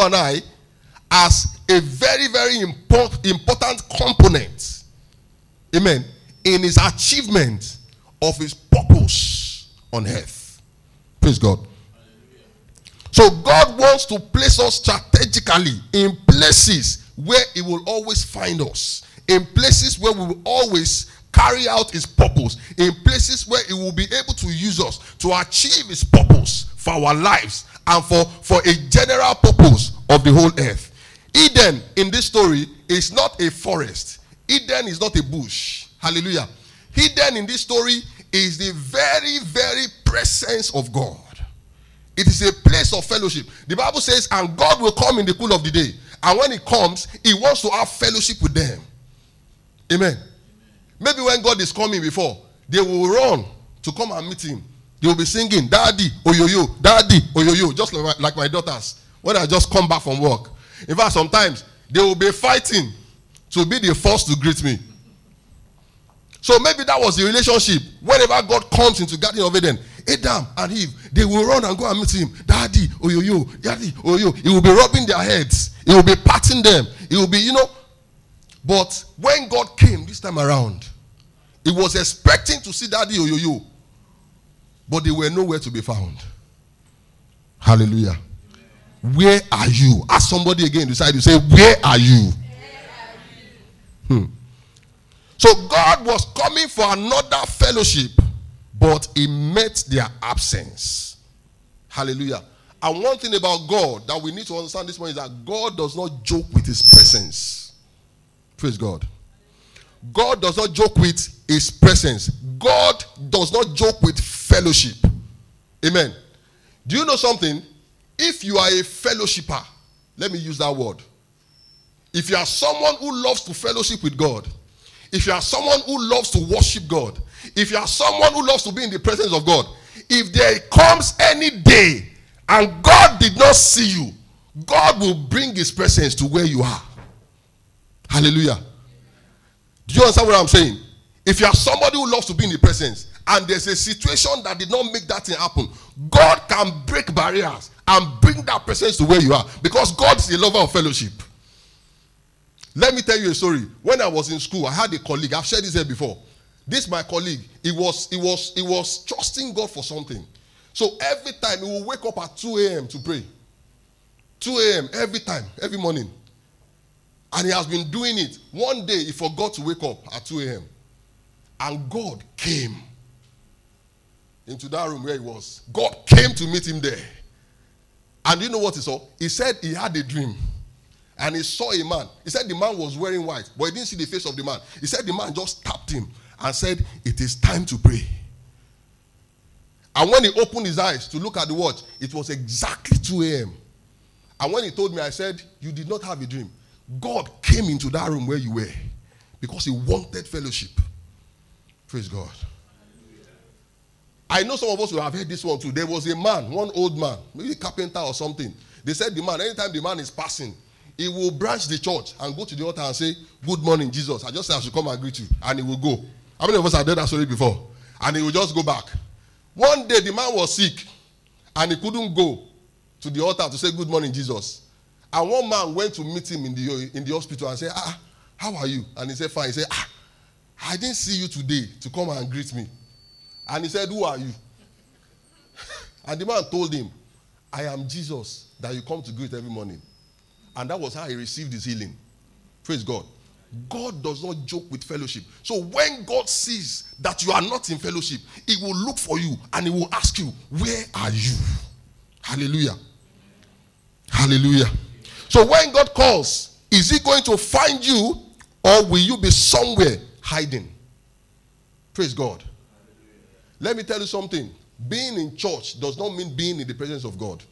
and I as a very, very import, important component, amen, in his achievement of his purpose on earth. Praise God. So God wants to place us strategically in places where he will always find us, in places where we will always carry out his purpose, in places where he will be able to use us to achieve his purpose for our lives and for, for a general purpose of the whole earth. Eden in this story is not a forest. Eden is not a bush. Hallelujah. Eden in this story is the very, very presence of God. It is a place of fellowship. The Bible says, and God will come in the cool of the day. And when He comes, He wants to have fellowship with them. Amen. Maybe when God is coming before, they will run to come and meet Him. Will be singing, Daddy, Oyoyo, Daddy, Oyoyo, just like my, like my daughters when I just come back from work. In fact, sometimes they will be fighting to be the first to greet me. So maybe that was the relationship. Whenever God comes into Garden of Eden, Adam and Eve, they will run and go and meet him. Daddy, oh yo yo, daddy, oh yo. He will be rubbing their heads. He will be patting them. He will be, you know. But when God came this time around, he was expecting to see daddy, oh yo yo. But they were nowhere to be found. Hallelujah. Where are you? Ask somebody again decide to say, Where are you? Hmm. So God was coming for another fellowship, but he met their absence. Hallelujah. And one thing about God that we need to understand this morning is that God does not joke with his presence. Praise God. God does not joke with his presence. God does not joke with fellowship. Amen. Do you know something? If you are a fellowshipper, let me use that word. If you are someone who loves to fellowship with God, if you are someone who loves to worship God, if you are someone who loves to be in the presence of God, if there comes any day and God did not see you, God will bring his presence to where you are. Hallelujah. Do you understand what I'm saying? If you are somebody who loves to be in the presence and there's a situation that did not make that thing happen, God can break barriers and bring that presence to where you are because God is a lover of fellowship. Let me tell you a story. When I was in school, I had a colleague. I've shared this here before. This my colleague. He was he was he was trusting God for something. So every time he will wake up at 2 a.m. to pray. 2 a.m. every time, every morning. And he has been doing it. One day he forgot to wake up at 2 a.m. And God came into that room where he was. God came to meet him there. And you know what he saw? He said he had a dream. And he saw a man. He said the man was wearing white, but he didn't see the face of the man. He said the man just tapped him and said, It is time to pray. And when he opened his eyes to look at the watch, it was exactly 2 a.m. And when he told me, I said, You did not have a dream. God came into that room where you were because he wanted fellowship. Praise God. I know some of us will have heard this one too. There was a man, one old man, maybe a carpenter or something. They said the man, anytime the man is passing, he will branch the church and go to the altar and say, Good morning, Jesus. I just said I should come and greet you. And he will go. How many of us have heard that story before? And he will just go back. One day the man was sick and he couldn't go to the altar to say, Good morning, Jesus. And one man went to meet him in the, in the hospital and said, Ah, how are you? And he said, Fine. He said, Ah, I didn't see you today to come and greet me. And he said, Who are you? and the man told him, I am Jesus that you come to greet every morning. And that was how he received his healing. Praise God. God does not joke with fellowship. So when God sees that you are not in fellowship, he will look for you and he will ask you, Where are you? Hallelujah. Hallelujah. So when God calls, is he going to find you or will you be somewhere hiding? Praise God. Let me tell you something. Being in church does not mean being in the presence of God.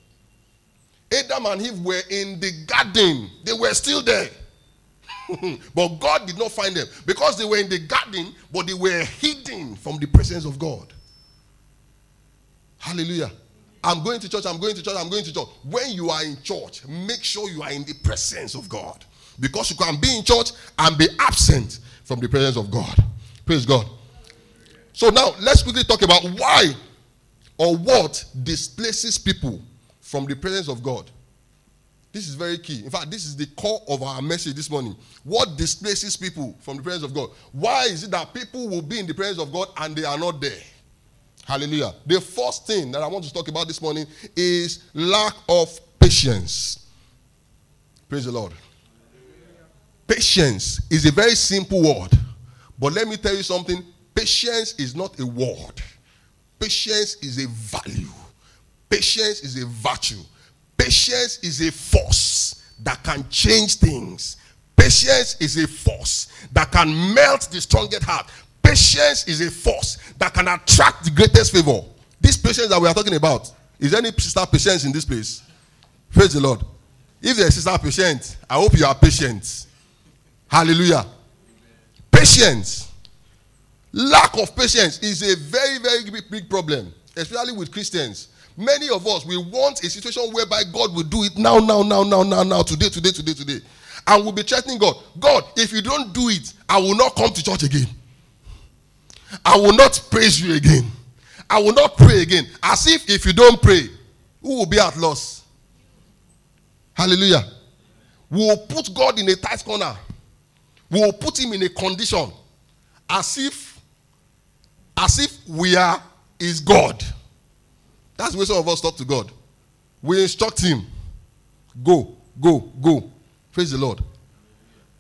Adam and Eve were in the garden, they were still there. but God did not find them because they were in the garden, but they were hidden from the presence of God. Hallelujah. I'm going to church, I'm going to church, I'm going to church. When you are in church, make sure you are in the presence of God. Because you can be in church and be absent from the presence of God. Praise God. So now let's quickly talk about why or what displaces people from the presence of God. This is very key. In fact, this is the core of our message this morning. What displaces people from the presence of God? Why is it that people will be in the presence of God and they are not there? Hallelujah. The first thing that I want to talk about this morning is lack of patience. Praise the Lord. Patience is a very simple word. But let me tell you something patience is not a word, patience is a value, patience is a virtue. Patience is a force that can change things. Patience is a force that can melt the strongest heart. Patience is a force that can attract the greatest favor. This patience that we are talking about, is any sister patience in this place? Praise the Lord. If there's sister patient, I hope you are patient. Hallelujah. Patience. Lack of patience is a very, very big, problem, especially with Christians. Many of us, we want a situation whereby God will do it now, now, now, now, now, now, today, today, today, today. And we'll be threatening God. God, if you don't do it, I will not come to church again. I will not praise you again. I will not pray again. As if if you don't pray, who will be at loss? Hallelujah. We will put God in a tight corner. We will put him in a condition as if as if we are is God. That's way some of us talk to God. We instruct him. Go, go, go. Praise the Lord.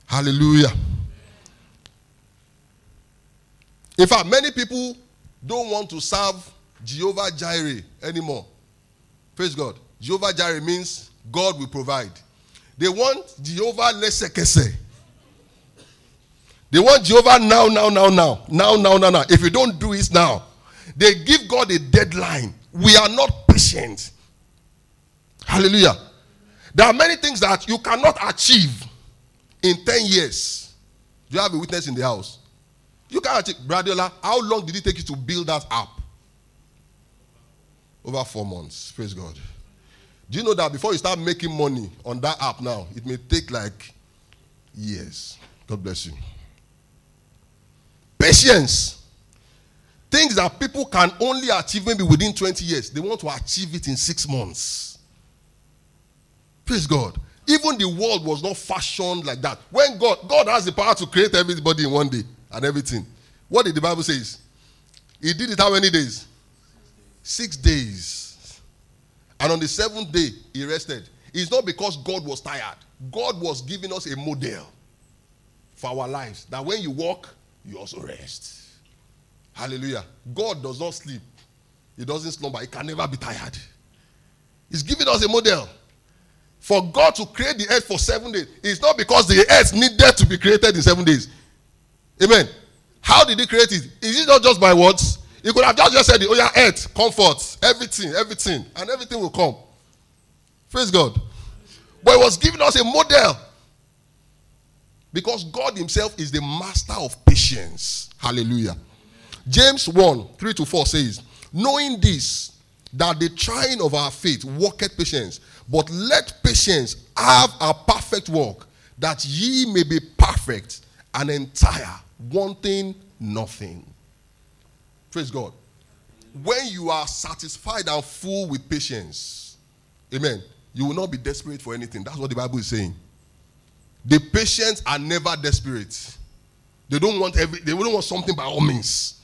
Hallelujah. In fact, many people don't want to serve Jehovah Jireh anymore. Praise God. Jehovah Jireh means God will provide. They want Jehovah Lesekese. They want Jehovah now, now, now, now. Now, now, now, now. If you don't do it now, they give God a deadline. We are not patient. Hallelujah. There are many things that you cannot achieve in 10 years. Do you have a witness in the house? You can't achieve. Bradiola, how long did it take you to build that app? Over four months. Praise God. Do you know that before you start making money on that app now, it may take like years? God bless you. Patience. Things that people can only achieve maybe within 20 years, they want to achieve it in six months. Praise God. Even the world was not fashioned like that. When God, God has the power to create everybody in one day and everything. What did the Bible say? He did it how many days? Six days. And on the seventh day, he rested. It's not because God was tired. God was giving us a model for our lives. That when you walk, you also rest. Hallelujah. God does not sleep. He doesn't slumber. He can never be tired. He's giving us a model. For God to create the earth for seven days, it's not because the earth needed to be created in seven days. Amen. How did he create it? Is it not just by words? He could have just, just said, Oh, yeah, earth, comfort, everything, everything, and everything will come. Praise God. But he was giving us a model. Because God Himself is the master of patience. Hallelujah. James 1 3 to 4 says, Knowing this, that the trying of our faith worketh patience, but let patience have a perfect work, that ye may be perfect and entire, wanting nothing. Praise God. When you are satisfied and full with patience, amen, you will not be desperate for anything. That's what the Bible is saying. The patients are never desperate. They don't want every they wouldn't want something by all means.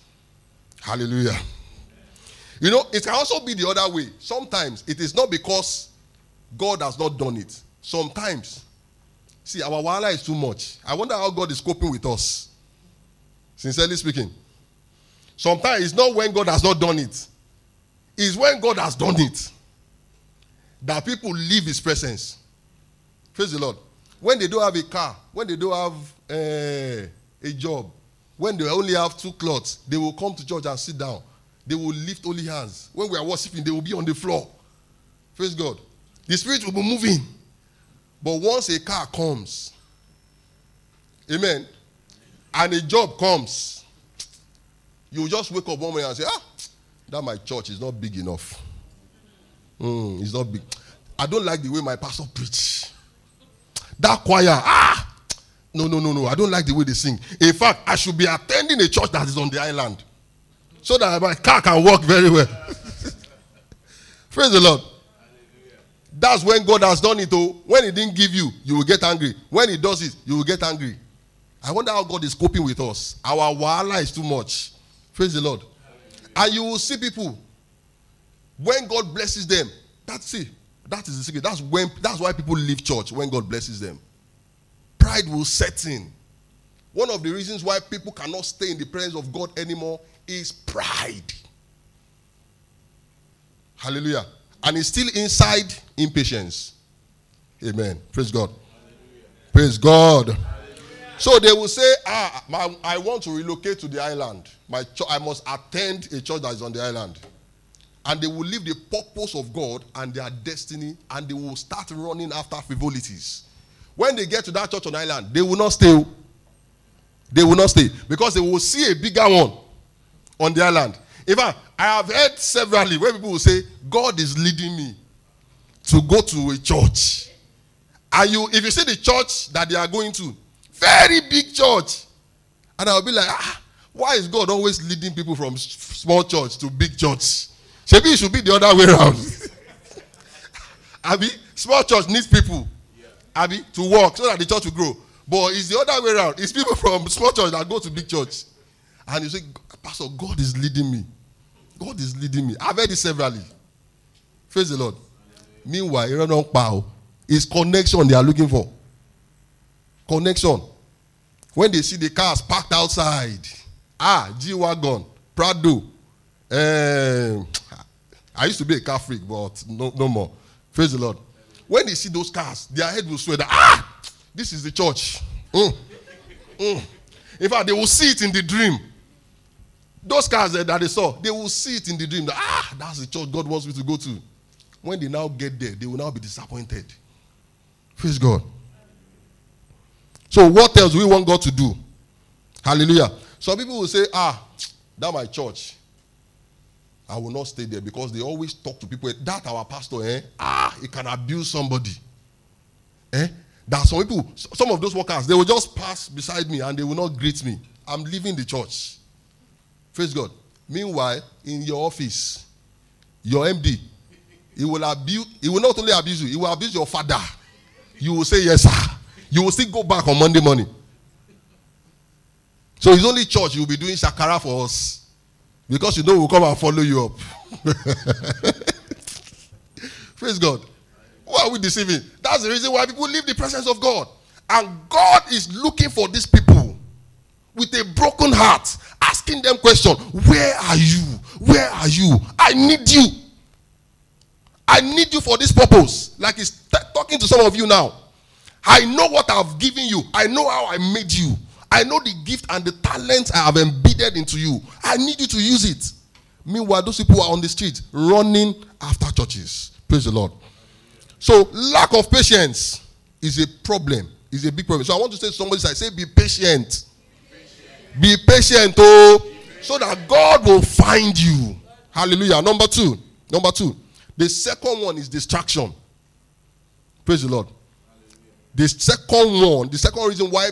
Hallelujah. You know, it can also be the other way. Sometimes it is not because God has not done it. Sometimes, see, our wala is too much. I wonder how God is coping with us. Sincerely speaking. Sometimes it's not when God has not done it, it's when God has done it that people leave His presence. Praise the Lord. When they don't have a car, when they don't have uh, a job, when they only have two clothes, they will come to church and sit down. They will lift only hands. When we are worshiping, they will be on the floor. Praise God. The spirit will be moving. But once a car comes, amen, and a job comes, you just wake up one morning and say, ah, that my church is not big enough. Mm, it's not big. I don't like the way my pastor preach. That choir, ah, no, no, no, no. I don't like the way they sing. In fact, I should be attending a church that is on the island so that my car can work very well. Praise the Lord. That's when God has done it. Oh, when He didn't give you, you will get angry. When He does it, you will get angry. I wonder how God is coping with us. Our wahala is too much. Praise the Lord. And you will see people when God blesses them. That's it. That is the secret. That's when. That's why people leave church when God blesses them. Pride will set in. One of the reasons why people cannot stay in the presence of God anymore is pride. Hallelujah. And it's still inside impatience. Amen. Praise God. Hallelujah. Praise God. Hallelujah. So they will say, ah, I want to relocate to the island. My ch- I must attend a church that is on the island. And they will leave the purpose of God and their destiny and they will start running after frivolities. When they get to that church on island, they will not stay. They will not stay because they will see a bigger one on the island. In fact, I have heard severally where people will say, God is leading me to go to a church. And you, if you see the church that they are going to, very big church. And I'll be like, ah, why is God always leading people from small church to big church? Maybe it should be the other way around. Abby, small church needs people. Abby, to work so that the church will grow. But it's the other way around. It's people from small church that go to big church. And you say, Pastor, God is leading me. God is leading me. I've heard it severally. Praise the Lord. Meanwhile, you don't power. It's connection they are looking for. Connection. When they see the cars parked outside, ah, G Wagon, Prado. Um, I used to be a car freak, but no, no more. Praise the Lord. When they see those cars, their head will swear that, ah, this is the church. Mm. Mm. In fact, they will see it in the dream. Those cars that they saw, they will see it in the dream that, ah, that's the church God wants me to go to. When they now get there, they will now be disappointed. Praise God. So, what else we want God to do? Hallelujah. Some people will say, ah, that my church. I will not stay there because they always talk to people. That our pastor, eh? Ah, he can abuse somebody. Eh? Are some people, some of those workers, they will just pass beside me and they will not greet me. I'm leaving the church. Praise God. Meanwhile, in your office, your MD, he will abuse, he will not only abuse you, he will abuse your father. You will say, Yes, sir. You will still go back on Monday morning. So it's only church you will be doing shakara for us. Because you know we'll come and follow you up. Praise God. Why are we deceiving? That's the reason why people leave the presence of God. And God is looking for these people with a broken heart, asking them question, where are you? Where are you? I need you. I need you for this purpose. Like he's t- talking to some of you now. I know what I've given you. I know how I made you. I know the gift and the talent I have embedded into you. I need you to use it. Meanwhile, those people are on the street running after churches. Praise the Lord. So, lack of patience is a problem. Is a big problem. So, I want to say to somebody, I say, be patient. Be patient, oh, so that God will find you. Hallelujah. Number two. Number two. The second one is distraction. Praise the Lord. The second one, the second reason why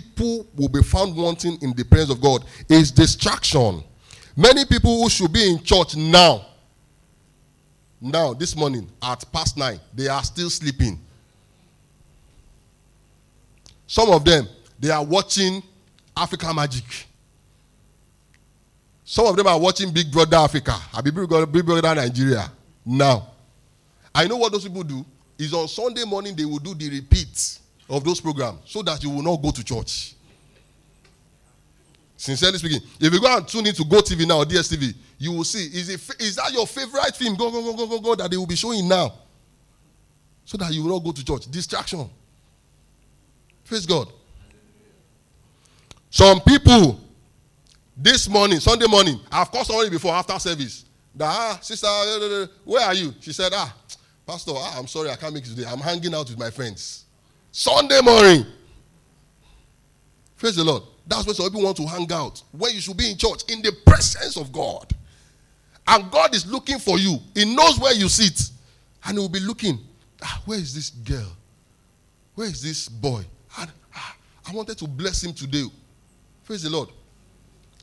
people will be found wanting in the presence of God is distraction. Many people who should be in church now, now, this morning at past nine, they are still sleeping. Some of them, they are watching Africa Magic. Some of them are watching Big Brother Africa, Big Brother, Big Brother Nigeria now. I know what those people do is on Sunday morning they will do the repeat of those programs so that you will not go to church. Sincerely speaking, if you go and tune in to Go TV now or DSTV, you will see is, it, is that your favorite film? Go, go, go, go, go, go that they will be showing now. So that you will not go to church. Distraction. Praise God. Some people this morning, Sunday morning, I've called somebody before after service. That, ah, sister, where are you? She said, ah, Pastor, ah, I'm sorry, I can't make it today. I'm hanging out with my friends. Sunday morning. Praise the Lord. That's where some people want to hang out. Where you should be in church, in the presence of God. And God is looking for you. He knows where you sit. And He will be looking. Ah, where is this girl? Where is this boy? And, ah, I wanted to bless him today. Praise the Lord.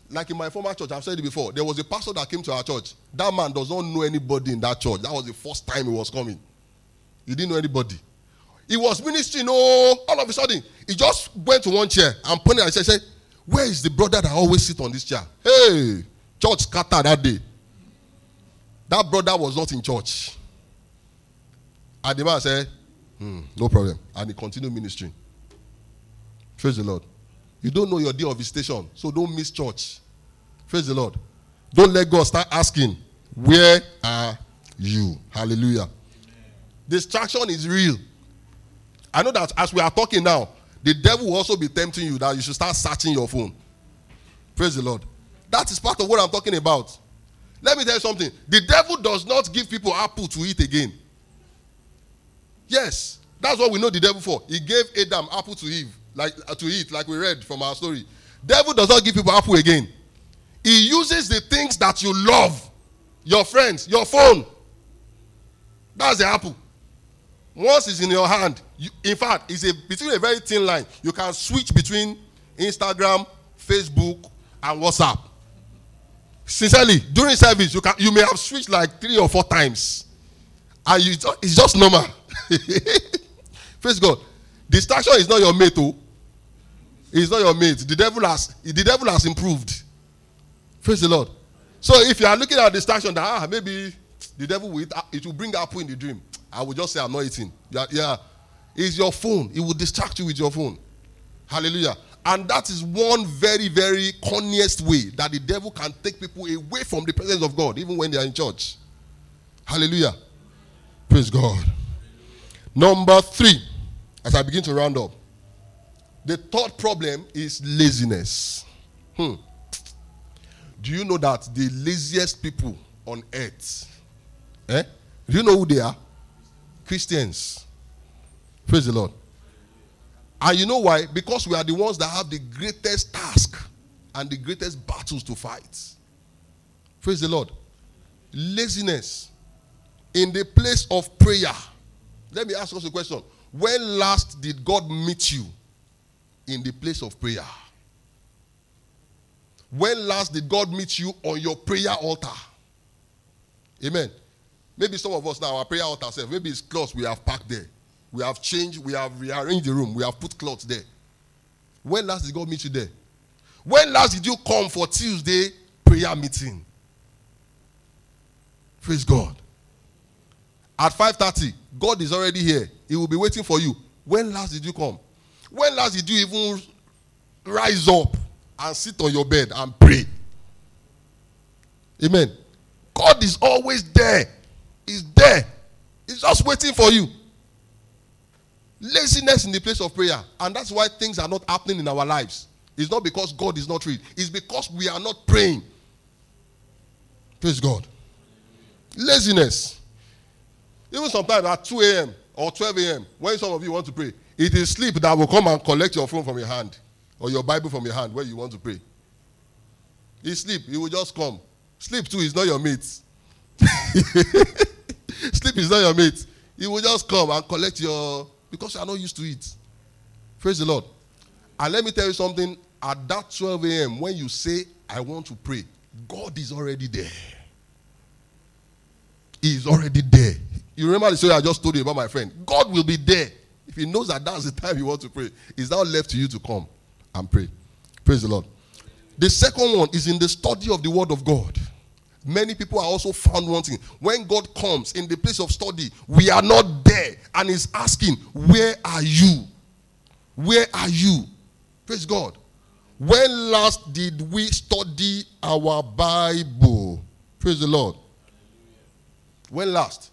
Like in my former church, I've said it before. There was a pastor that came to our church. That man does not know anybody in that church. That was the first time he was coming. He didn't know anybody. He was ministering, oh, all of a sudden, he just went to one chair and pointed and said, Where is the brother that always sit on this chair? Hey, church scattered that day. That brother was not in church. And the man said, hmm, No problem. And he continued ministering. Praise the Lord. You don't know your day of visitation, so don't miss church. Praise the Lord. Don't let God start asking, Where are you? Hallelujah. Amen. Distraction is real. I know that as we are talking now, the devil will also be tempting you that you should start searching your phone. Praise the Lord. That is part of what I'm talking about. Let me tell you something. The devil does not give people apple to eat again. Yes, that's what we know the devil for. He gave Adam apple to Eve, like uh, to eat, like we read from our story. Devil does not give people apple again. He uses the things that you love, your friends, your phone. That's the apple. Once it's in your hand, you, in fact, it's a between a very thin line. You can switch between Instagram, Facebook, and WhatsApp. Sincerely, during service, you can you may have switched like three or four times, and you, it's just normal. Praise God. Distraction is not your mate, oh. It's not your mate. The devil has the devil has improved. Praise the Lord. So if you are looking at distraction, that ah, maybe the devil will it will bring apple in the dream. I will just say I'm not eating. Yeah, yeah. It's your phone. It will distract you with your phone. Hallelujah. And that is one very, very corniest way that the devil can take people away from the presence of God, even when they are in church. Hallelujah. Praise God. Number three, as I begin to round up, the third problem is laziness. Hmm. Do you know that the laziest people on earth, eh? Do you know who they are? Christians. Praise the Lord. And you know why? Because we are the ones that have the greatest task and the greatest battles to fight. Praise the Lord. Laziness in the place of prayer. Let me ask us a question. When last did God meet you in the place of prayer? When last did God meet you on your prayer altar? Amen. Maybe some of us now, our prayer altar maybe it's clothes we have packed there. We have changed, we have rearranged the room, we have put clothes there. When last did God meet you there? When last did you come for Tuesday prayer meeting? Praise God. At 5:30, God is already here. He will be waiting for you. When last did you come? When last did you even rise up and sit on your bed and pray? Amen. God is always there. He's there. He's just waiting for you. Laziness in the place of prayer. And that's why things are not happening in our lives. It's not because God is not real, it's because we are not praying. Praise God. Laziness. Even sometimes at 2 a.m. or 12 a.m., when some of you want to pray, it is sleep that will come and collect your phone from your hand or your Bible from your hand where you want to pray. It's sleep. It will just come. Sleep too is not your mate. Sleep is not your mate. He will just come and collect your because you are not used to it. Praise the Lord. And let me tell you something. At that 12 a.m., when you say, I want to pray, God is already there. He is already there. You remember the story I just told you about my friend? God will be there. If he knows that that's the time you want to pray, it's now left to you to come and pray. Praise the Lord. The second one is in the study of the Word of God. Many people are also found wanting. When God comes in the place of study, we are not there and is asking, Where are you? Where are you? Praise God. When last did we study our Bible? Praise the Lord. When last?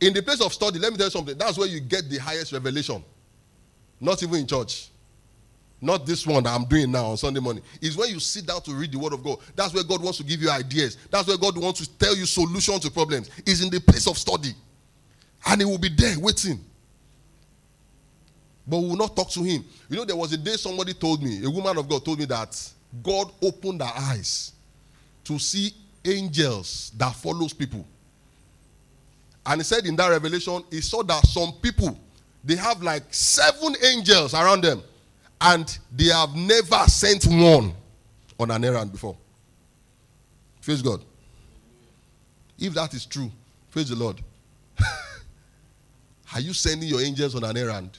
In the place of study, let me tell you something. That's where you get the highest revelation. Not even in church. Not this one that I'm doing now on Sunday morning. Is when you sit down to read the Word of God. That's where God wants to give you ideas. That's where God wants to tell you solutions to problems. Is in the place of study. And He will be there waiting. But we will not talk to Him. You know, there was a day somebody told me, a woman of God told me that God opened her eyes to see angels that follows people. And he said in that revelation, he saw that some people, they have like seven angels around them and they have never sent one on an errand before. Praise God. If that is true, praise the Lord. Are you sending your angels on an errand?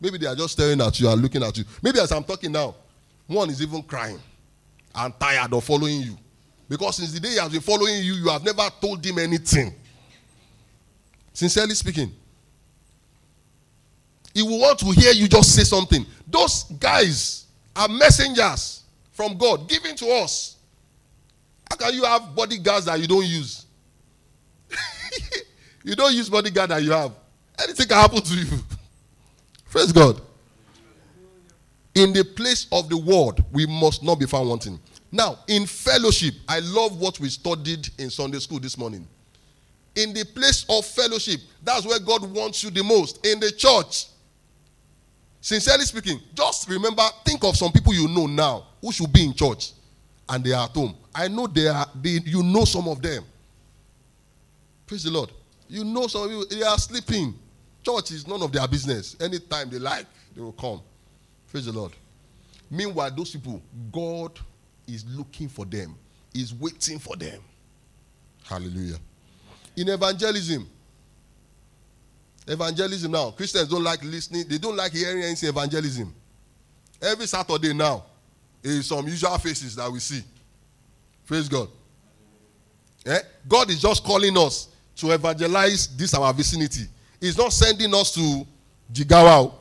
Maybe they are just staring at you and looking at you. Maybe as I'm talking now, one is even crying and tired of following you. Because since the day he has been following you, you have never told him anything. Sincerely speaking. He will want to hear you just say something. Those guys are messengers from God given to us. How can you have bodyguards that you don't use? you don't use bodyguard that you have. Anything can happen to you. Praise God. In the place of the word, we must not be found wanting. Now, in fellowship, I love what we studied in Sunday school this morning. In the place of fellowship, that's where God wants you the most. In the church. Sincerely speaking, just remember, think of some people you know now who should be in church and they are at home. I know they are, they, you know some of them. Praise the Lord. You know some of you, they are sleeping. Church is none of their business. Anytime they like, they will come. Praise the Lord. Meanwhile, those people, God is looking for them, is waiting for them. Hallelujah. In evangelism, evangelism now, Christians don't like listening, they don't like hearing anything evangelism. Every Saturday now is some usual faces that we see. Praise God. Eh? God is just calling us to evangelize this our vicinity. He's not sending us to Jigawa.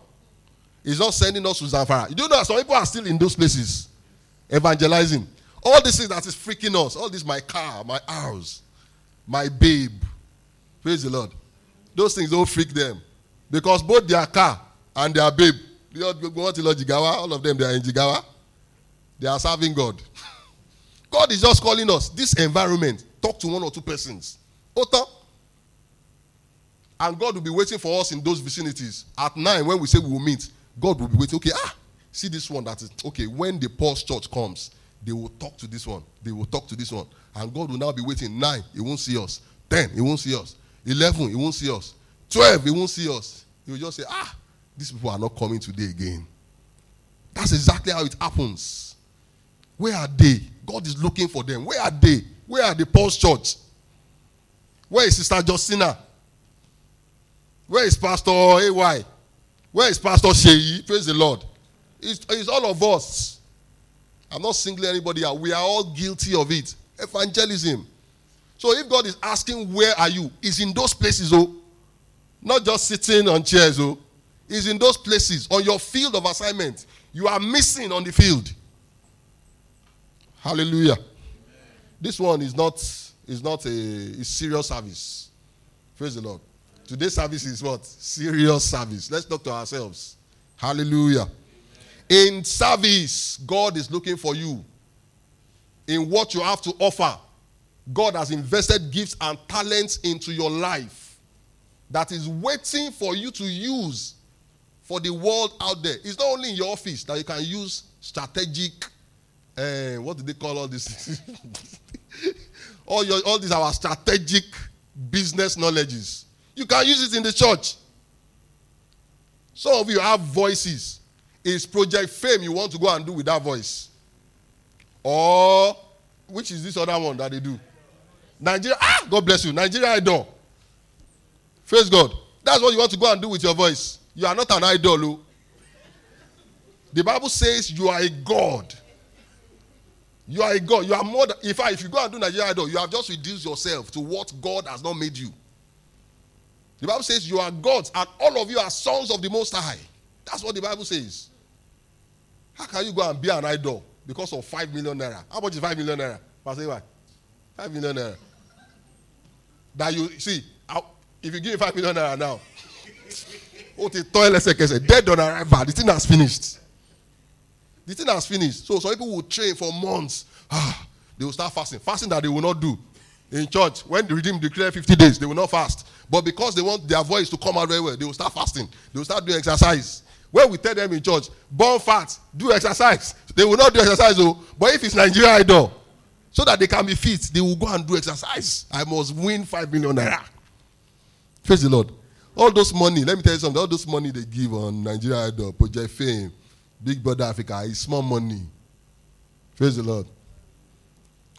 He's not sending us to Zamfara. You do know some people are still in those places evangelizing. All these things that is freaking us. All this, my car, my house, my babe. Praise the Lord. Those things don't freak them. Because both their car and their babe, all of them, they are in Jigawa. They are serving God. God is just calling us. This environment, talk to one or two persons. Ota. And God will be waiting for us in those vicinities. At nine, when we say we will meet, God will be waiting. Okay, ah, see this one that is okay. When the Pulse Church comes, they will talk to this one. They will talk to this one. And God will now be waiting. Nine, he won't see us. Ten, he won't see us. Eleven, he won't see us. Twelve, he won't see us. He will just say, ah, these people are not coming today again. That's exactly how it happens. Where are they? God is looking for them. Where are they? Where are the Pulse Church? Where is Sister Justina? Where is Pastor AY? Where is Pastor Sheyi? Praise the Lord. It's, it's all of us. I'm not singling anybody out. We are all guilty of it. Evangelism. So if God is asking, where are you? Is in those places, oh. Not just sitting on chairs, oh. Is in those places, on your field of assignment. You are missing on the field. Hallelujah. Amen. This one is not is not a serious service. Praise the Lord. Today's service is what? Serious service. Let's talk to ourselves. Hallelujah. Amen. In service, God is looking for you. In what you have to offer, God has invested gifts and talents into your life that is waiting for you to use for the world out there. It's not only in your office that you can use strategic, uh, what do they call all this? all, your, all these our strategic business knowledges. You can use it in the church. Some of you have voices. Is Project Fame you want to go and do with that voice? Or, which is this other one that they do? Nigeria, ah, God bless you. Nigeria Idol. Praise God. That's what you want to go and do with your voice. You are not an idol. Oh. The Bible says you are a God. You are a God. You are more than, in fact, if you go and do Nigeria Idol, you have just reduced yourself to what God has not made you. The Bible says you are gods and all of you are sons of the Most High. That's what the Bible says. How can you go and be an idol because of 5 million naira? How much is 5 million naira? Pastor why? 5 million naira. That you see, if you give 5 million naira now, oh, the toilet second, dead on arrival, the thing has finished. The thing has finished. So some people will train for months. Ah, they will start fasting. Fasting that they will not do in church. When the redeemed declare 50 days, they will not fast. But because they want their voice to come out very well, they will start fasting. They will start doing exercise. When we tell them in church, burn fat, do exercise, they will not do exercise. Oh, but if it's Nigeria idol, so that they can be fit, they will go and do exercise. I must win five million naira. Praise the Lord. All those money, let me tell you something. All those money they give on Nigeria idol, Project Fame, Big Brother Africa is small money. Praise the Lord.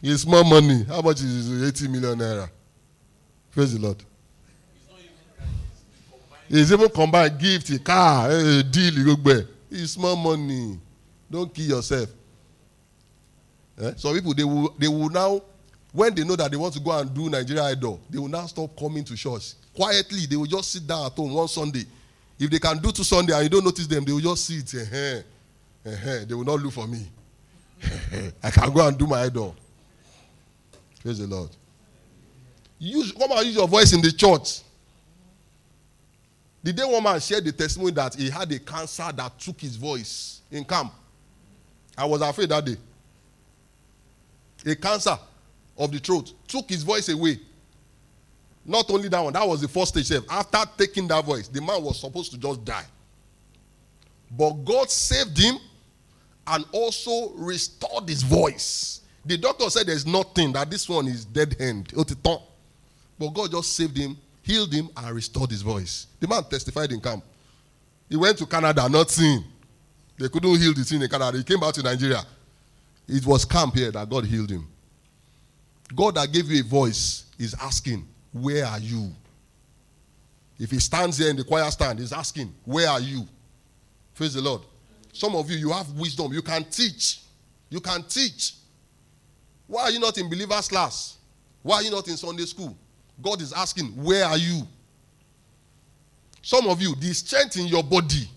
It's small money. How much is 80 million naira? Praise the Lord. It's even combined gift, a car, a deal, gbogbo ẹ̀. It's small money. Don't kill yourself. Eh? Some people they will they will now when they know that they want to go and do Nigeria Idol, they will now stop coming to church. Quietly, they will just sit down at home one Sunday. If they can do two Sunday and you don't notice them, they will just sit. eh They will not look for me. I can go and do my idol. Praise the Lord. Use come and use your voice in the church. The day one man shared the testimony that he had a cancer that took his voice in camp. I was afraid that day. A cancer of the throat took his voice away. Not only that one, that was the first stage. After taking that voice, the man was supposed to just die. But God saved him and also restored his voice. The doctor said there's nothing, that this one is dead hand. But God just saved him, healed him, and restored his voice. The man testified in camp. He went to Canada, not seen. They couldn't heal the thing in Canada. He came back to Nigeria. It was camp here that God healed him. God that gave you a voice is asking, Where are you? If he stands here in the choir stand, he's asking, Where are you? Praise the Lord. Some of you, you have wisdom. You can teach. You can teach. Why are you not in believers class? Why are you not in Sunday school? God is asking, Where are you? Some of you, the strength in your body,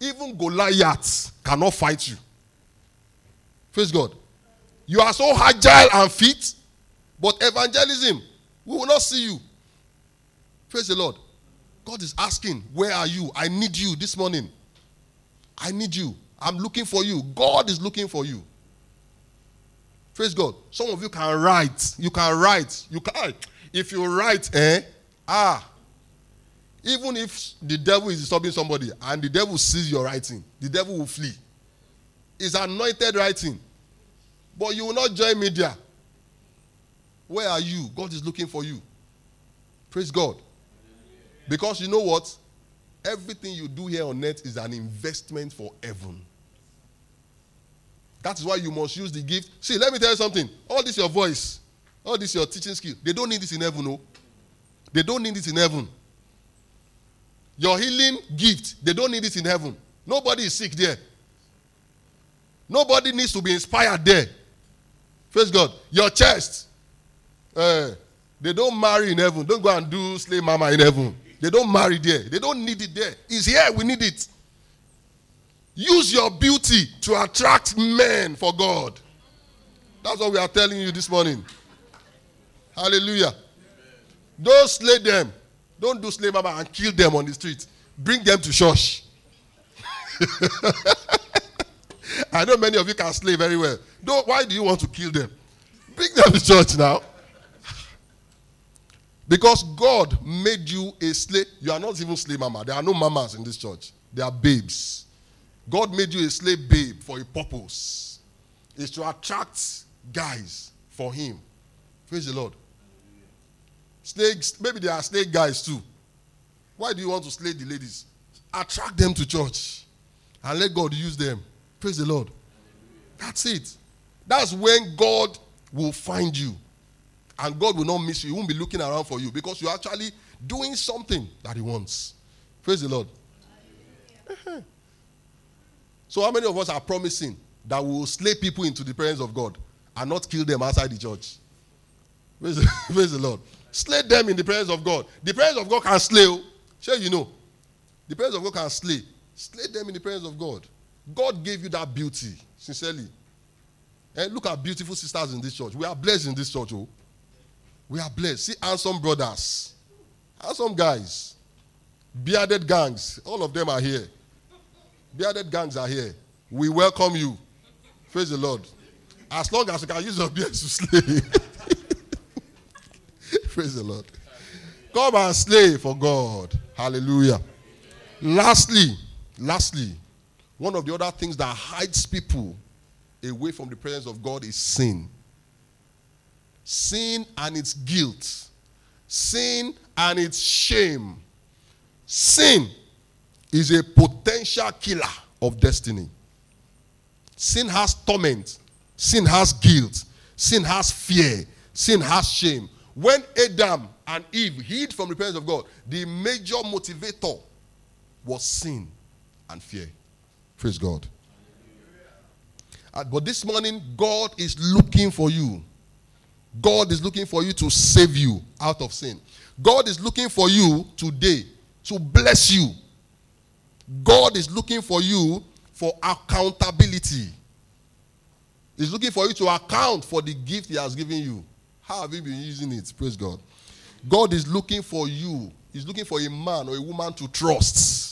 even Goliath cannot fight you. Praise God. You are so agile and fit, but evangelism, we will not see you. Praise the Lord. God is asking, Where are you? I need you this morning. I need you. I'm looking for you. God is looking for you. Praise God. Some of you can write. You can write. You can. If you write, eh? Ah. Even if the devil is disturbing somebody and the devil sees your writing, the devil will flee. It's anointed writing. But you will not join media. Where are you? God is looking for you. Praise God. Because you know what? Everything you do here on earth is an investment for heaven. That is why you must use the gift. See, let me tell you something. All this your voice, all this your teaching skill, they don't need this in heaven, no. They don't need this in heaven. Your healing gift, they don't need this in heaven. Nobody is sick there. Nobody needs to be inspired there. Praise God. Your chest, eh, they don't marry in heaven. Don't go and do slay mama in heaven. They don't marry there. They don't need it there. It's here. We need it. Use your beauty to attract men for God. That's what we are telling you this morning. Hallelujah. Don't slay them. Don't do slay mama and kill them on the street. Bring them to church. I know many of you can slay very well. Don't, why do you want to kill them? Bring them to church now. Because God made you a slave. You are not even slay mama. There are no mamas in this church. They are babes. God made you a slave babe for a purpose. It's to attract guys for him. Praise the Lord. Snakes, maybe there are snake guys too. Why do you want to slay the ladies? Attract them to church and let God use them. Praise the Lord. That's it. That's when God will find you. And God will not miss you. He won't be looking around for you because you're actually doing something that He wants. Praise the Lord. Uh-huh. so, how many of us are promising that we will slay people into the presence of God and not kill them outside the church? Praise the, praise the Lord. Slay them in the presence of God. The presence of God can slay. Sure, you know. The presence of God can slay. Slay them in the presence of God. God gave you that beauty, sincerely. And look at beautiful sisters in this church. We are blessed in this church, oh. We are blessed. See handsome brothers, handsome guys, bearded gangs. All of them are here. Bearded gangs are here. We welcome you. Praise the Lord. As long as you can use your beard to slay. Praise the Lord. Come and slay for God. Hallelujah. Lastly, lastly, one of the other things that hides people away from the presence of God is sin. Sin and its guilt. Sin and its shame. Sin is a potential killer of destiny. Sin has torment. Sin has guilt. Sin has fear. Sin has shame. When Adam and Eve hid from the presence of God, the major motivator was sin and fear. Praise God. Uh, but this morning, God is looking for you. God is looking for you to save you out of sin. God is looking for you today to bless you. God is looking for you for accountability. He's looking for you to account for the gift He has given you. How have you been using it? Praise God. God is looking for you. He's looking for a man or a woman to trust.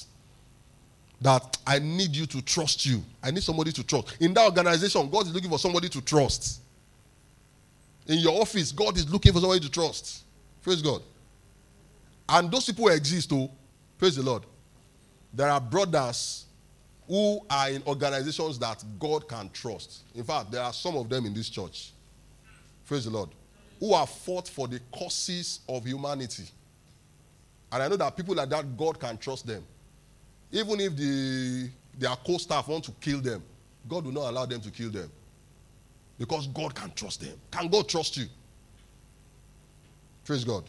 That I need you to trust you. I need somebody to trust. In that organization, God is looking for somebody to trust. In your office, God is looking for somebody to trust. Praise God. And those people exist, oh, praise the Lord. There are brothers who are in organizations that God can trust. In fact, there are some of them in this church. Praise the Lord. Who have fought for the causes of humanity. And I know that people like that, God can trust them. Even if the, their co staff want to kill them, God will not allow them to kill them. Because God can trust them. Can God trust you? Praise God.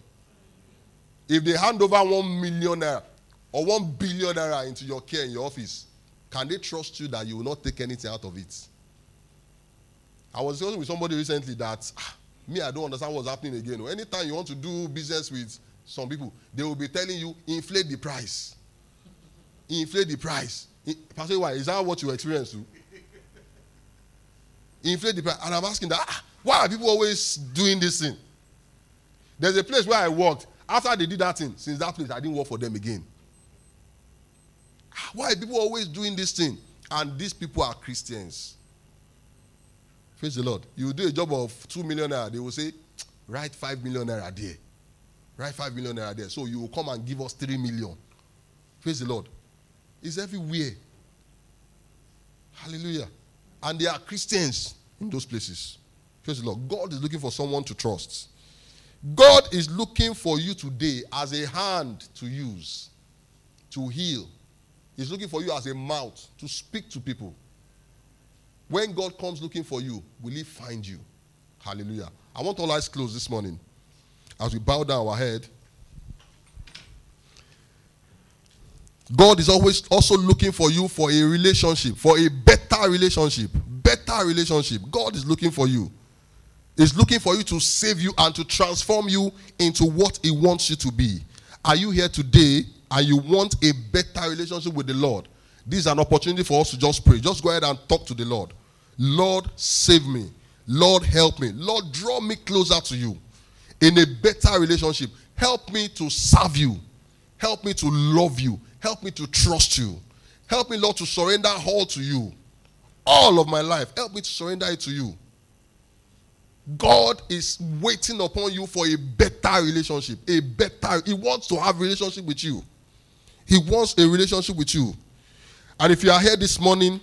If they hand over one million naira or one billion naira into your care in your office, can they trust you that you will not take anything out of it? I was discussing with somebody recently that ah, me, I don't understand what's happening again. Anytime you want to do business with some people, they will be telling you inflate the price. Inflate the price. Pastor, why is that what you experience too? Inflate the price, and I'm asking that ah, why are people always doing this thing? There's a place where I worked. After they did that thing, since that place, I didn't work for them again. Why are people always doing this thing? And these people are Christians. Praise the Lord. You do a job of two million naira, they will say, write five million naira there. Write five million naira there. So you will come and give us three million. Praise the Lord. It's everywhere. Hallelujah. And there are Christians in those places. Praise the Lord. God is looking for someone to trust. God is looking for you today as a hand to use, to heal, He's looking for you as a mouth to speak to people. When God comes looking for you, will He find you? Hallelujah. I want all eyes closed this morning as we bow down our head. God is always also looking for you for a relationship, for a better relationship. Better relationship. God is looking for you. He's looking for you to save you and to transform you into what He wants you to be. Are you here today and you want a better relationship with the Lord, this is an opportunity for us to just pray. Just go ahead and talk to the Lord. Lord, save me. Lord, help me. Lord, draw me closer to you in a better relationship. Help me to serve you. Help me to love you. Help me to trust you. Help me, Lord, to surrender all to you. All of my life. Help me to surrender it to you. God is waiting upon you for a better relationship. A better, He wants to have relationship with you. He wants a relationship with you. And if you are here this morning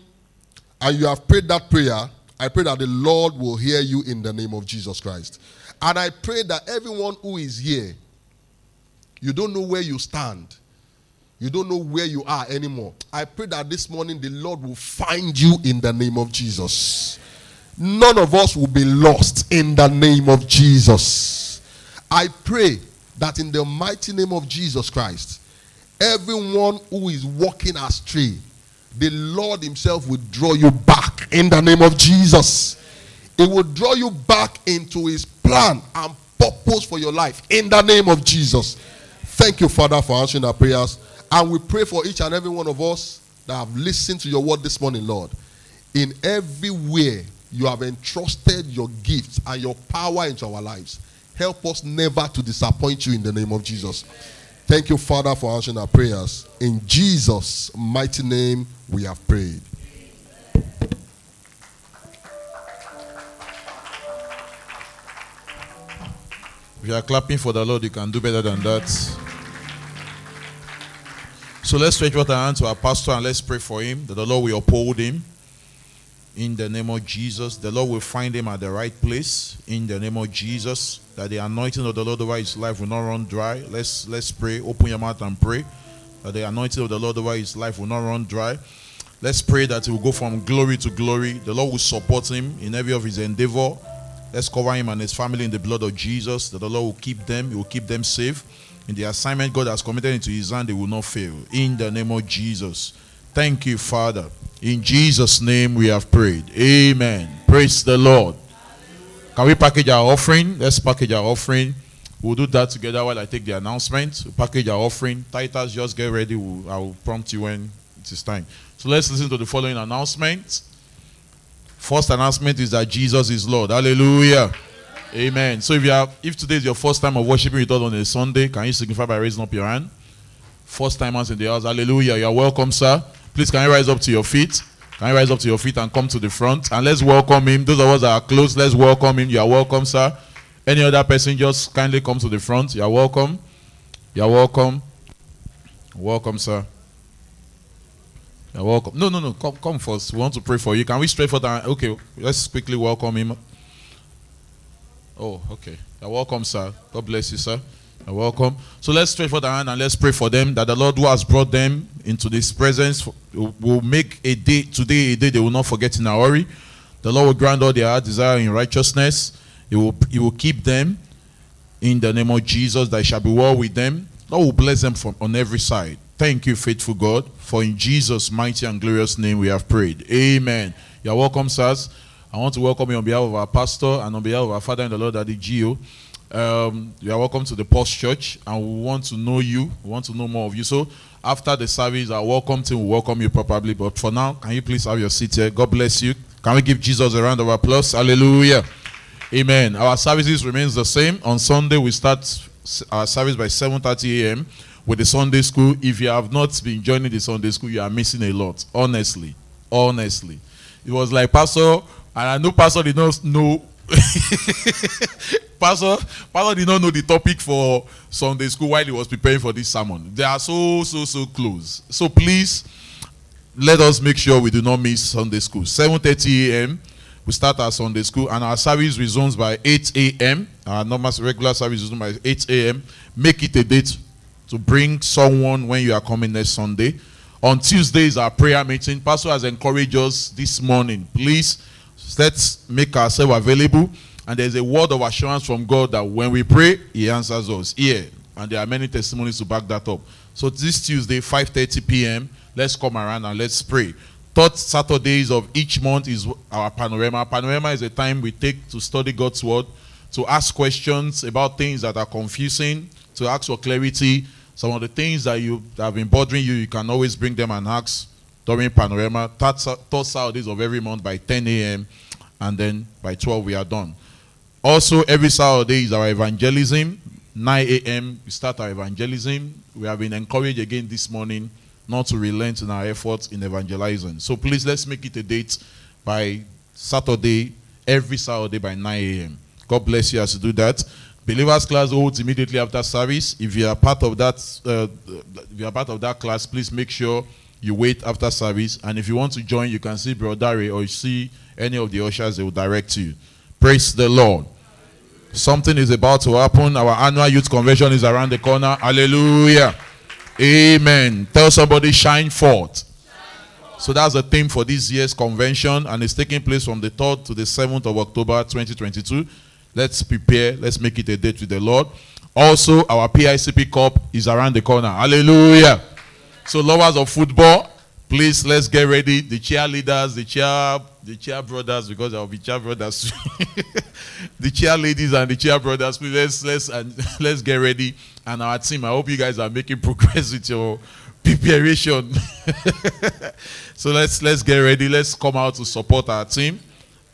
and you have prayed that prayer, I pray that the Lord will hear you in the name of Jesus Christ. And I pray that everyone who is here, you don't know where you stand. You don't know where you are anymore. I pray that this morning the Lord will find you in the name of Jesus. None of us will be lost in the name of Jesus. I pray that in the mighty name of Jesus Christ, Everyone who is walking astray, the Lord Himself will draw you back in the name of Jesus. It will draw you back into His plan and purpose for your life in the name of Jesus. Thank you, Father, for answering our prayers. And we pray for each and every one of us that have listened to your word this morning, Lord. In everywhere you have entrusted your gifts and your power into our lives. Help us never to disappoint you in the name of Jesus. Thank you, Father, for answering our prayers. In Jesus' mighty name, we have prayed. If you are clapping for the Lord, you can do better than that. So let's stretch out our hands to our pastor and let's pray for him that the Lord will uphold him in the name of Jesus. The Lord will find him at the right place in the name of Jesus. That the anointing of the Lord over his life will not run dry. Let's let's pray. Open your mouth and pray. That the anointing of the Lord over his life will not run dry. Let's pray that he will go from glory to glory. The Lord will support him in every of his endeavor Let's cover him and his family in the blood of Jesus. That the Lord will keep them, he will keep them safe. In the assignment God has committed into his hand, they will not fail. In the name of Jesus. Thank you, Father. In Jesus' name we have prayed. Amen. Praise the Lord. Can we package our offering? Let's package our offering. We'll do that together while I take the announcement. We'll package our offering. Titus, just get ready. We'll, I will prompt you when it is time. So let's listen to the following announcement. First announcement is that Jesus is Lord. Hallelujah. Amen. So if you are, if today is your first time of worshiping with us on a Sunday, can you signify by raising up your hand? First timers in the house. Hallelujah. You are welcome, sir. Please can you rise up to your feet? Can you rise up to your feet and come to the front? And let's welcome him. Those of us that are close, let's welcome him. You are welcome, sir. Any other person, just kindly come to the front. You are welcome. You are welcome. Welcome, sir. You're welcome. No, no, no. Come, come first. We want to pray for you. Can we straight for that? Okay, let's quickly welcome him. Oh, okay. You're welcome, sir. God bless you, sir. You're welcome. So let's stretch for the hand and let's pray for them that the Lord who has brought them into this presence will make a day today a day they will not forget in a hurry. The Lord will grant all their desire in righteousness. He will, he will keep them in the name of Jesus. That shall be well with them. Lord will bless them from on every side. Thank you, faithful God, for in Jesus' mighty and glorious name we have prayed. Amen. You're welcome, sirs. I want to welcome you on behalf of our pastor and on behalf of our father in the Lord, Daddy Gio. Um, you are welcome to the Post Church, and we want to know you. We want to know more of you. So, after the service, our welcome team will welcome you properly. But for now, can you please have your seat here? God bless you. Can we give Jesus a round of applause? Hallelujah. Amen. Our services remains the same. On Sunday, we start our service by 7:30 a.m. with the Sunday school. If you have not been joining the Sunday school, you are missing a lot. Honestly, honestly, it was like Pastor, and I know Pastor did not know. Pastor, Pastor did not know the topic for Sunday school while he was preparing for this sermon. They are so, so, so close. So please, let us make sure we do not miss Sunday school. 7.30 a.m. We start our Sunday school and our service resumes by 8 a.m. Our normal regular service resumes by 8 a.m. Make it a date to bring someone when you are coming next Sunday. On Tuesdays, our prayer meeting. Pastor has encouraged us this morning. Please, let's make ourselves available. And there's a word of assurance from God that when we pray, He answers us. Here. And there are many testimonies to back that up. So this Tuesday, 5:30 p.m., let's come around and let's pray. Third Saturdays of each month is our panorama. Panorama is a time we take to study God's word, to ask questions about things that are confusing, to ask for clarity. Some of the things that you that have been bothering you, you can always bring them and ask during panorama. Third, third Saturdays of every month by 10 a.m. and then by 12 we are done. Also, every Saturday is our evangelism. 9 a.m. we start our evangelism. We have been encouraged again this morning not to relent in our efforts in evangelizing. So please let's make it a date by Saturday, every Saturday by 9 a.m. God bless you as you do that. Believers class holds immediately after service. If you are part of that, uh, if you are part of that class, please make sure you wait after service. And if you want to join, you can see Brother or you see any of the ushers. They will direct you. Praise the Lord. Something is about to happen. Our annual youth convention is around the corner. Hallelujah. Amen. Tell somebody, shine forth. So that's the theme for this year's convention, and it's taking place from the 3rd to the 7th of October 2022. Let's prepare. Let's make it a date with the Lord. Also, our PICP Cup is around the corner. Hallelujah. So, lovers of football, please let's get ready. The cheerleaders, the cheer, the cheer brothers, because will be cheer brothers, the cheer ladies and the cheer brothers. Please let's let's and let's get ready. And our team, I hope you guys are making progress with your preparation. so let's let's get ready. Let's come out to support our team.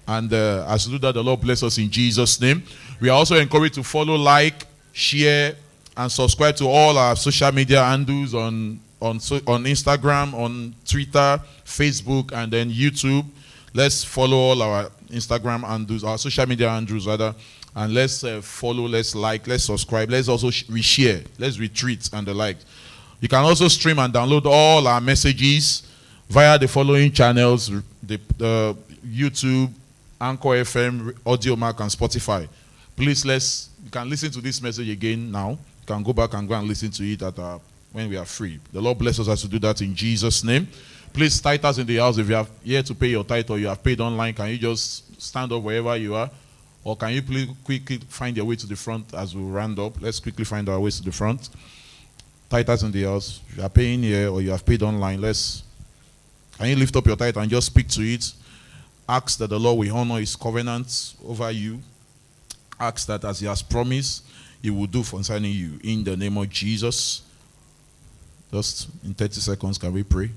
And uh, as we do that, the Lord bless us in Jesus' name. We are also encouraged to follow, like, share, and subscribe to all our social media handles on on on Instagram, on Twitter, Facebook, and then YouTube. Let's follow all our Instagram handles, our social media handles rather, and let's uh, follow, let's like, let's subscribe, let's also sh- reshare, let's retweet and the like. You can also stream and download all our messages via the following channels: the, the YouTube, Anchor FM, Audiomack, and Spotify. Please, let's you can listen to this message again now. You can go back and go and listen to it at our when we are free. The Lord bless us as to do that in Jesus' name. Please, titles in the house, if you have yet to pay your tithe or you have paid online, can you just stand up wherever you are? Or can you please quickly find your way to the front as we round up? Let's quickly find our ways to the front. Titles in the house. If you are paying here or you have paid online, let's. Can you lift up your tithe and just speak to it? Ask that the Lord will honor his covenant over you. Ask that as he has promised, he will do concerning you. In the name of Jesus. Just in 30 seconds, can we pray?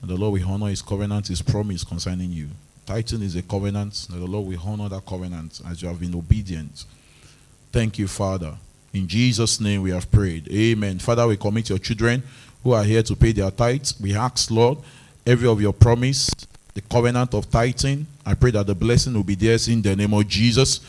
And the Lord will honor his covenant, his promise concerning you. Titan is a covenant, and the Lord will honor that covenant as you have been obedient. Thank you, Father. In Jesus' name we have prayed. Amen. Father, we commit your children who are here to pay their tithes. We ask, Lord, every of your promise, the covenant of tithing. I pray that the blessing will be theirs in the name of Jesus.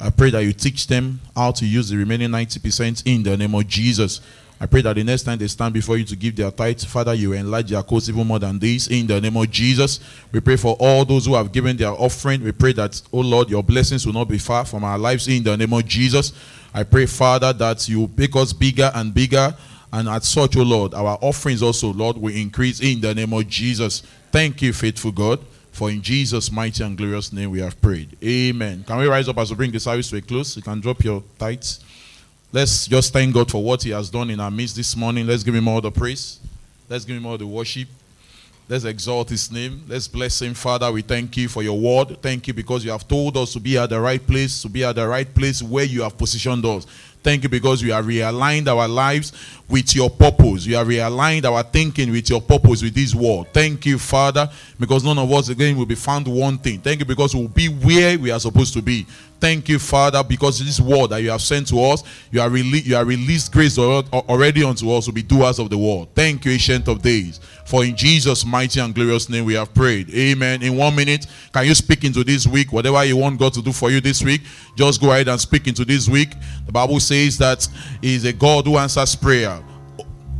I pray that you teach them how to use the remaining 90% in the name of Jesus. I pray that the next time they stand before you to give their tithes, Father, you enlarge their course even more than this in the name of Jesus. We pray for all those who have given their offering. We pray that, oh Lord, your blessings will not be far from our lives in the name of Jesus. I pray, Father, that you make us bigger and bigger. And at such, oh Lord, our offerings also, Lord, will increase in the name of Jesus. Thank you, faithful God. For in Jesus' mighty and glorious name we have prayed. Amen. Can we rise up as we bring the service to a close? You can drop your tithes. Let's just thank God for what He has done in our midst this morning. Let's give Him all the praise. Let's give Him all the worship. Let's exalt His name. Let's bless Him. Father, we thank you for your word. Thank you because you have told us to be at the right place, to be at the right place where you have positioned us. Thank you because we have realigned our lives with your purpose. You have realigned our thinking with your purpose with this word. Thank you, Father, because none of us again will be found wanting. Thank you because we'll be where we are supposed to be. Thank you, Father, because this word that you have sent to us, you are, rele- you are released grace already unto us to be doers of the word. Thank you, Ancient of Days. For in Jesus' mighty and glorious name we have prayed. Amen. In one minute, can you speak into this week? Whatever you want God to do for you this week, just go ahead and speak into this week. The Bible says that He is a God who answers prayer.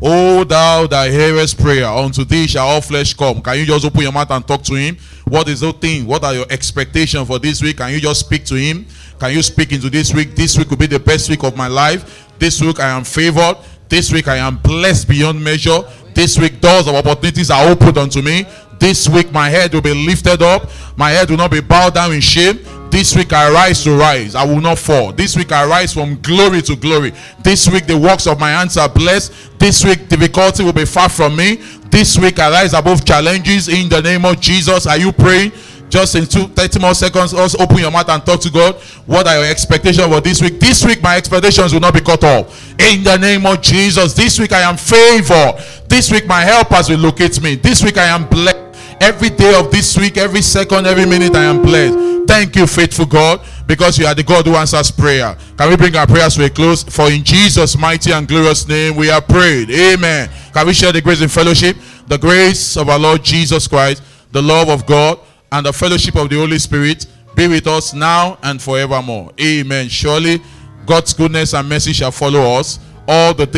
O thou that hearest prayer, unto thee shall all flesh come. Can you just open your mouth and talk to him? What is the thing? What are your expectations for this week? Can you just speak to him? Can you speak into this week? This week will be the best week of my life. This week I am favored. This week I am blessed beyond measure. This week doors of opportunities are opened unto me. This week my head will be lifted up. My head will not be bowed down in shame. This week I rise to rise. I will not fall. This week I rise from glory to glory. This week the works of my hands are blessed. This week difficulty will be far from me. This week I rise above challenges in the name of Jesus. Are you praying? Just in two, 30 more seconds, also open your mouth and talk to God. What are your expectations for this week? This week, my expectations will not be cut off. In the name of Jesus, this week I am favored. This week, my helpers will locate me. This week, I am blessed. Every day of this week, every second, every minute, I am blessed. Thank you, faithful God, because you are the God who answers prayer. Can we bring our prayers to a close? For in Jesus' mighty and glorious name, we are prayed. Amen. Can we share the grace in fellowship? The grace of our Lord Jesus Christ, the love of God, and the fellowship of the Holy Spirit be with us now and forevermore. Amen. Surely God's goodness and mercy shall follow us all the days